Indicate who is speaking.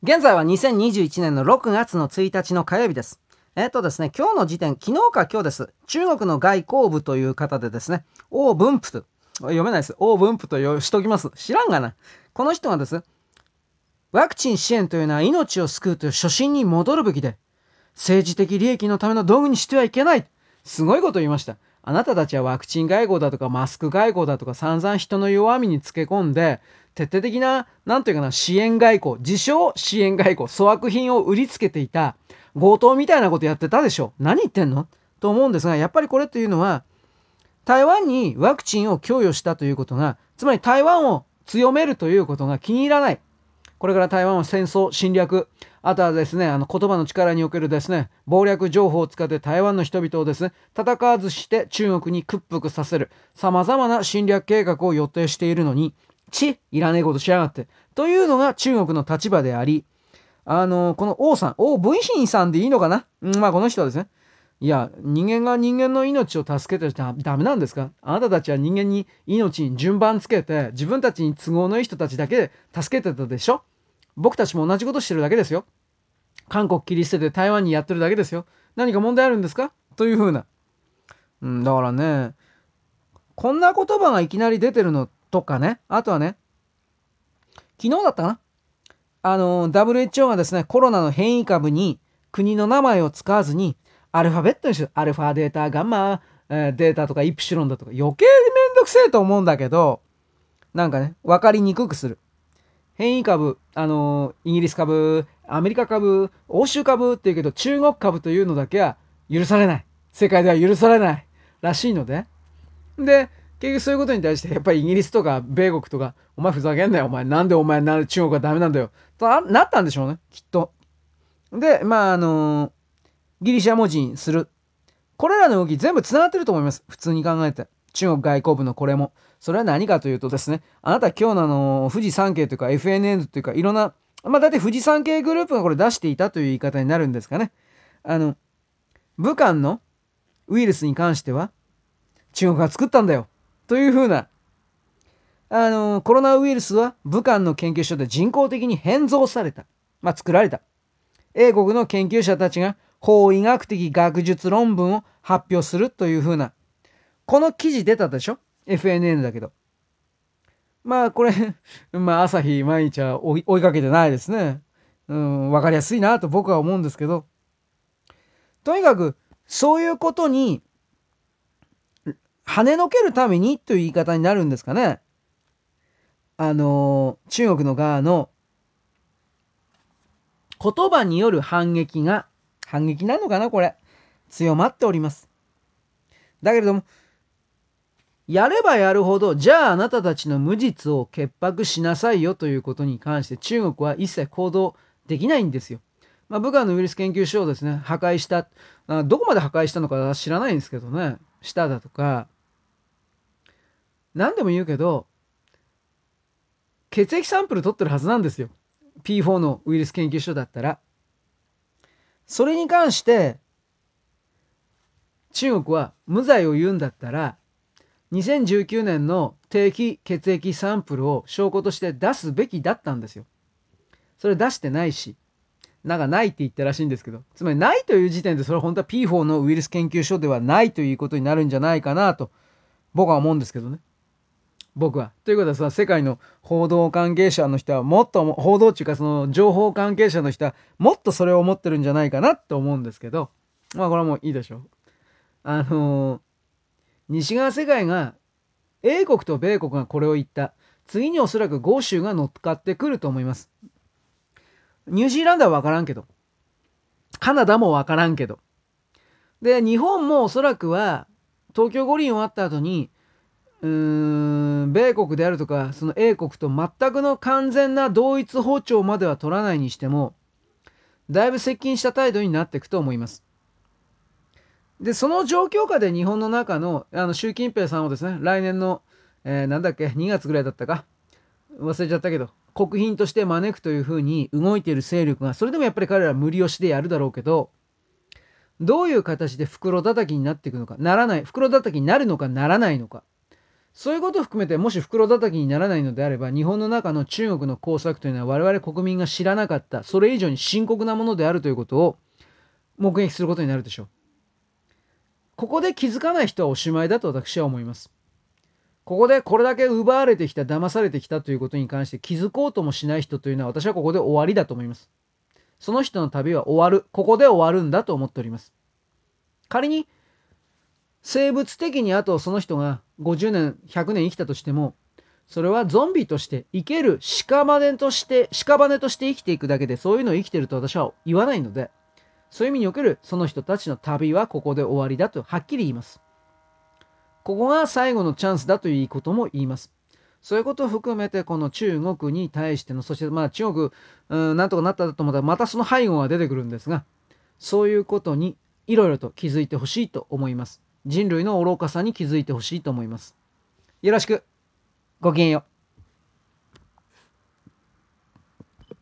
Speaker 1: 現在は2021年の6月の1日の火曜日です。えっとですね、今日の時点、昨日か今日です。中国の外交部という方でですね、王文府と、読めないです。王文府としときます。知らんがな。この人がです、ワクチン支援というのは命を救うという初心に戻るべきで、政治的利益のための道具にしてはいけない。すごいこと言いました。あなたたちはワクチン外交だとかマスク外交だとか散々人の弱みにつけ込んで、徹底的な、なんというかな、支援外交、自称支援外交、粗悪品を売りつけていた、強盗みたいなことやってたでしょ。何言ってんの？と思うんですが、やっぱりこれというのは、台湾にワクチンを供与したということが、つまり台湾を強めるということが気に入らない。これから台湾は戦争、侵略、あとはですね、あの言葉の力におけるですね、謀略情報を使って台湾の人々をですね、戦わずして中国に屈服させる、様々な侵略計画を予定しているのに、ち、いらねえことしやがって。というのが中国の立場であり、あの、この王さん、王文心さんでいいのかな、うん、まあこの人はですね、いや、人間が人間の命を助けてちゃダメなんですか？あなたたちは人間に命に順番つけて、自分たちに都合のいい人たちだけで助けてたでしょ？僕たちも同じことしてるだけですよ。韓国切り捨てて台湾にやってるだけですよ。何か問題あるんですか？というふうな。うん、だからね、こんな言葉がいきなり出てるのとかね、あとはね、昨日だったかな？あの、WHO がですね、コロナの変異株に国の名前を使わずに、アルファベットにしる。アルファ、データ、ガンマ、えー、データとかイプシロンだとか、余計めんどくせえと思うんだけど、なんかね、わかりにくくする。変異株、あの、イギリス株、アメリカ株、欧州株って言うけど、中国株というのだけは許されない。世界では許されない。らしいので。で、結局そういうことに対して、やっぱりイギリスとか米国とか、お前ふざけんなよ、お前。なんでお前な、中国はダメなんだよ。となったんでしょうね、きっと。で、まあ、あの、ギリシャ文字にする。これらの動き全部繋がってると思います。普通に考えて。中国外交部のこれも。それは何かというとですね、あなた今日のあの、富士山系というか FNN というかいろんな、まあ大体富士山系グループがこれ出していたという言い方になるんですかね。あの、武漢のウイルスに関しては、中国が作ったんだよ。というふうな、あの、コロナウイルスは武漢の研究所で人工的に変造された。まあ、作られた。英国の研究者たちが法医学的学術論文を発表するというふうな、この記事出たでしょ ?FNN だけど。まあ、これ まあ、朝日毎日は追いかけてないですね。うん、わかりやすいなと僕は思うんですけど、とにかく、そういうことに跳ねのけるためにという言い方になるんですかね。あの、中国の側の言葉による反撃が、反撃なのかなこれ。強まっております。だけれども、やればやるほど、じゃああなたたちの無実を潔白しなさいよということに関して中国は一切行動できないんですよ。まあ、武漢のウイルス研究所をですね、破壊した、どこまで破壊したのか知らないんですけどね、しただとか、何でも言うけど、血液サンプル取ってるはずなんですよ。P4 のウイルス研究所だったら。それに関して、中国は無罪を言うんだったら、2019年の定期血液サンプルを証拠として出すべきだったんですよ。それ出してないし、なんかないって言ったらしいんですけど、つまりないという時点でそれは本当は P4 のウイルス研究所ではないということになるんじゃないかなと僕は思うんですけどね。僕は。ということはさ、世界の報道関係者の人はもっと、報道っていうかその情報関係者の人はもっとそれを思ってるんじゃないかなと思うんですけど、まあこれはもういいでしょう。あのー、西側世界が、英国と米国がこれを言った。次におそらく豪州が乗っかってくると思います。ニュージーランドはわからんけど。カナダもわからんけど。で、日本もおそらくは、東京五輪終わった後に、うーん、米国であるとか、その英国と全くの完全な同一歩調までは取らないにしても、だいぶ接近した態度になっていくと思います。で、その状況下で日本の中の、あの、習近平さんをですね、来年の、えー、なんだっけ、2月ぐらいだったか、忘れちゃったけど、国賓として招くというふうに動いている勢力が、それでもやっぱり彼らは無理押しでやるだろうけど、どういう形で袋叩きになっていくのか、ならない、袋叩きになるのかならないのか。そういうことを含めてもし袋叩きにならないのであれば日本の中の中国の工作というのは我々国民が知らなかったそれ以上に深刻なものであるということを目撃することになるでしょう。ここで気づかない人はおしまいだと私は思います。ここでこれだけ奪われてきた、騙されてきたということに関して気づこうともしない人というのは私はここで終わりだと思います。その人の旅は終わる。ここで終わるんだと思っております。仮に生物的にあとその人が50年、100年生きたとしても、それはゾンビとして生ける屍として、屍として生きていくだけでそういうのを生きてると私は言わないので、そういう意味におけるその人たちの旅はここで終わりだとはっきり言います。ここが最後のチャンスだということも言います。そういうことを含めてこの中国に対しての、そしてまあ中国、うん、なんとかなったと思ったらまたその背後が出てくるんですが、そういうことにいろいろと気づいてほしいと思います。人類の愚かさに気づいてほしいと思います。よろしく。ごきげんよう。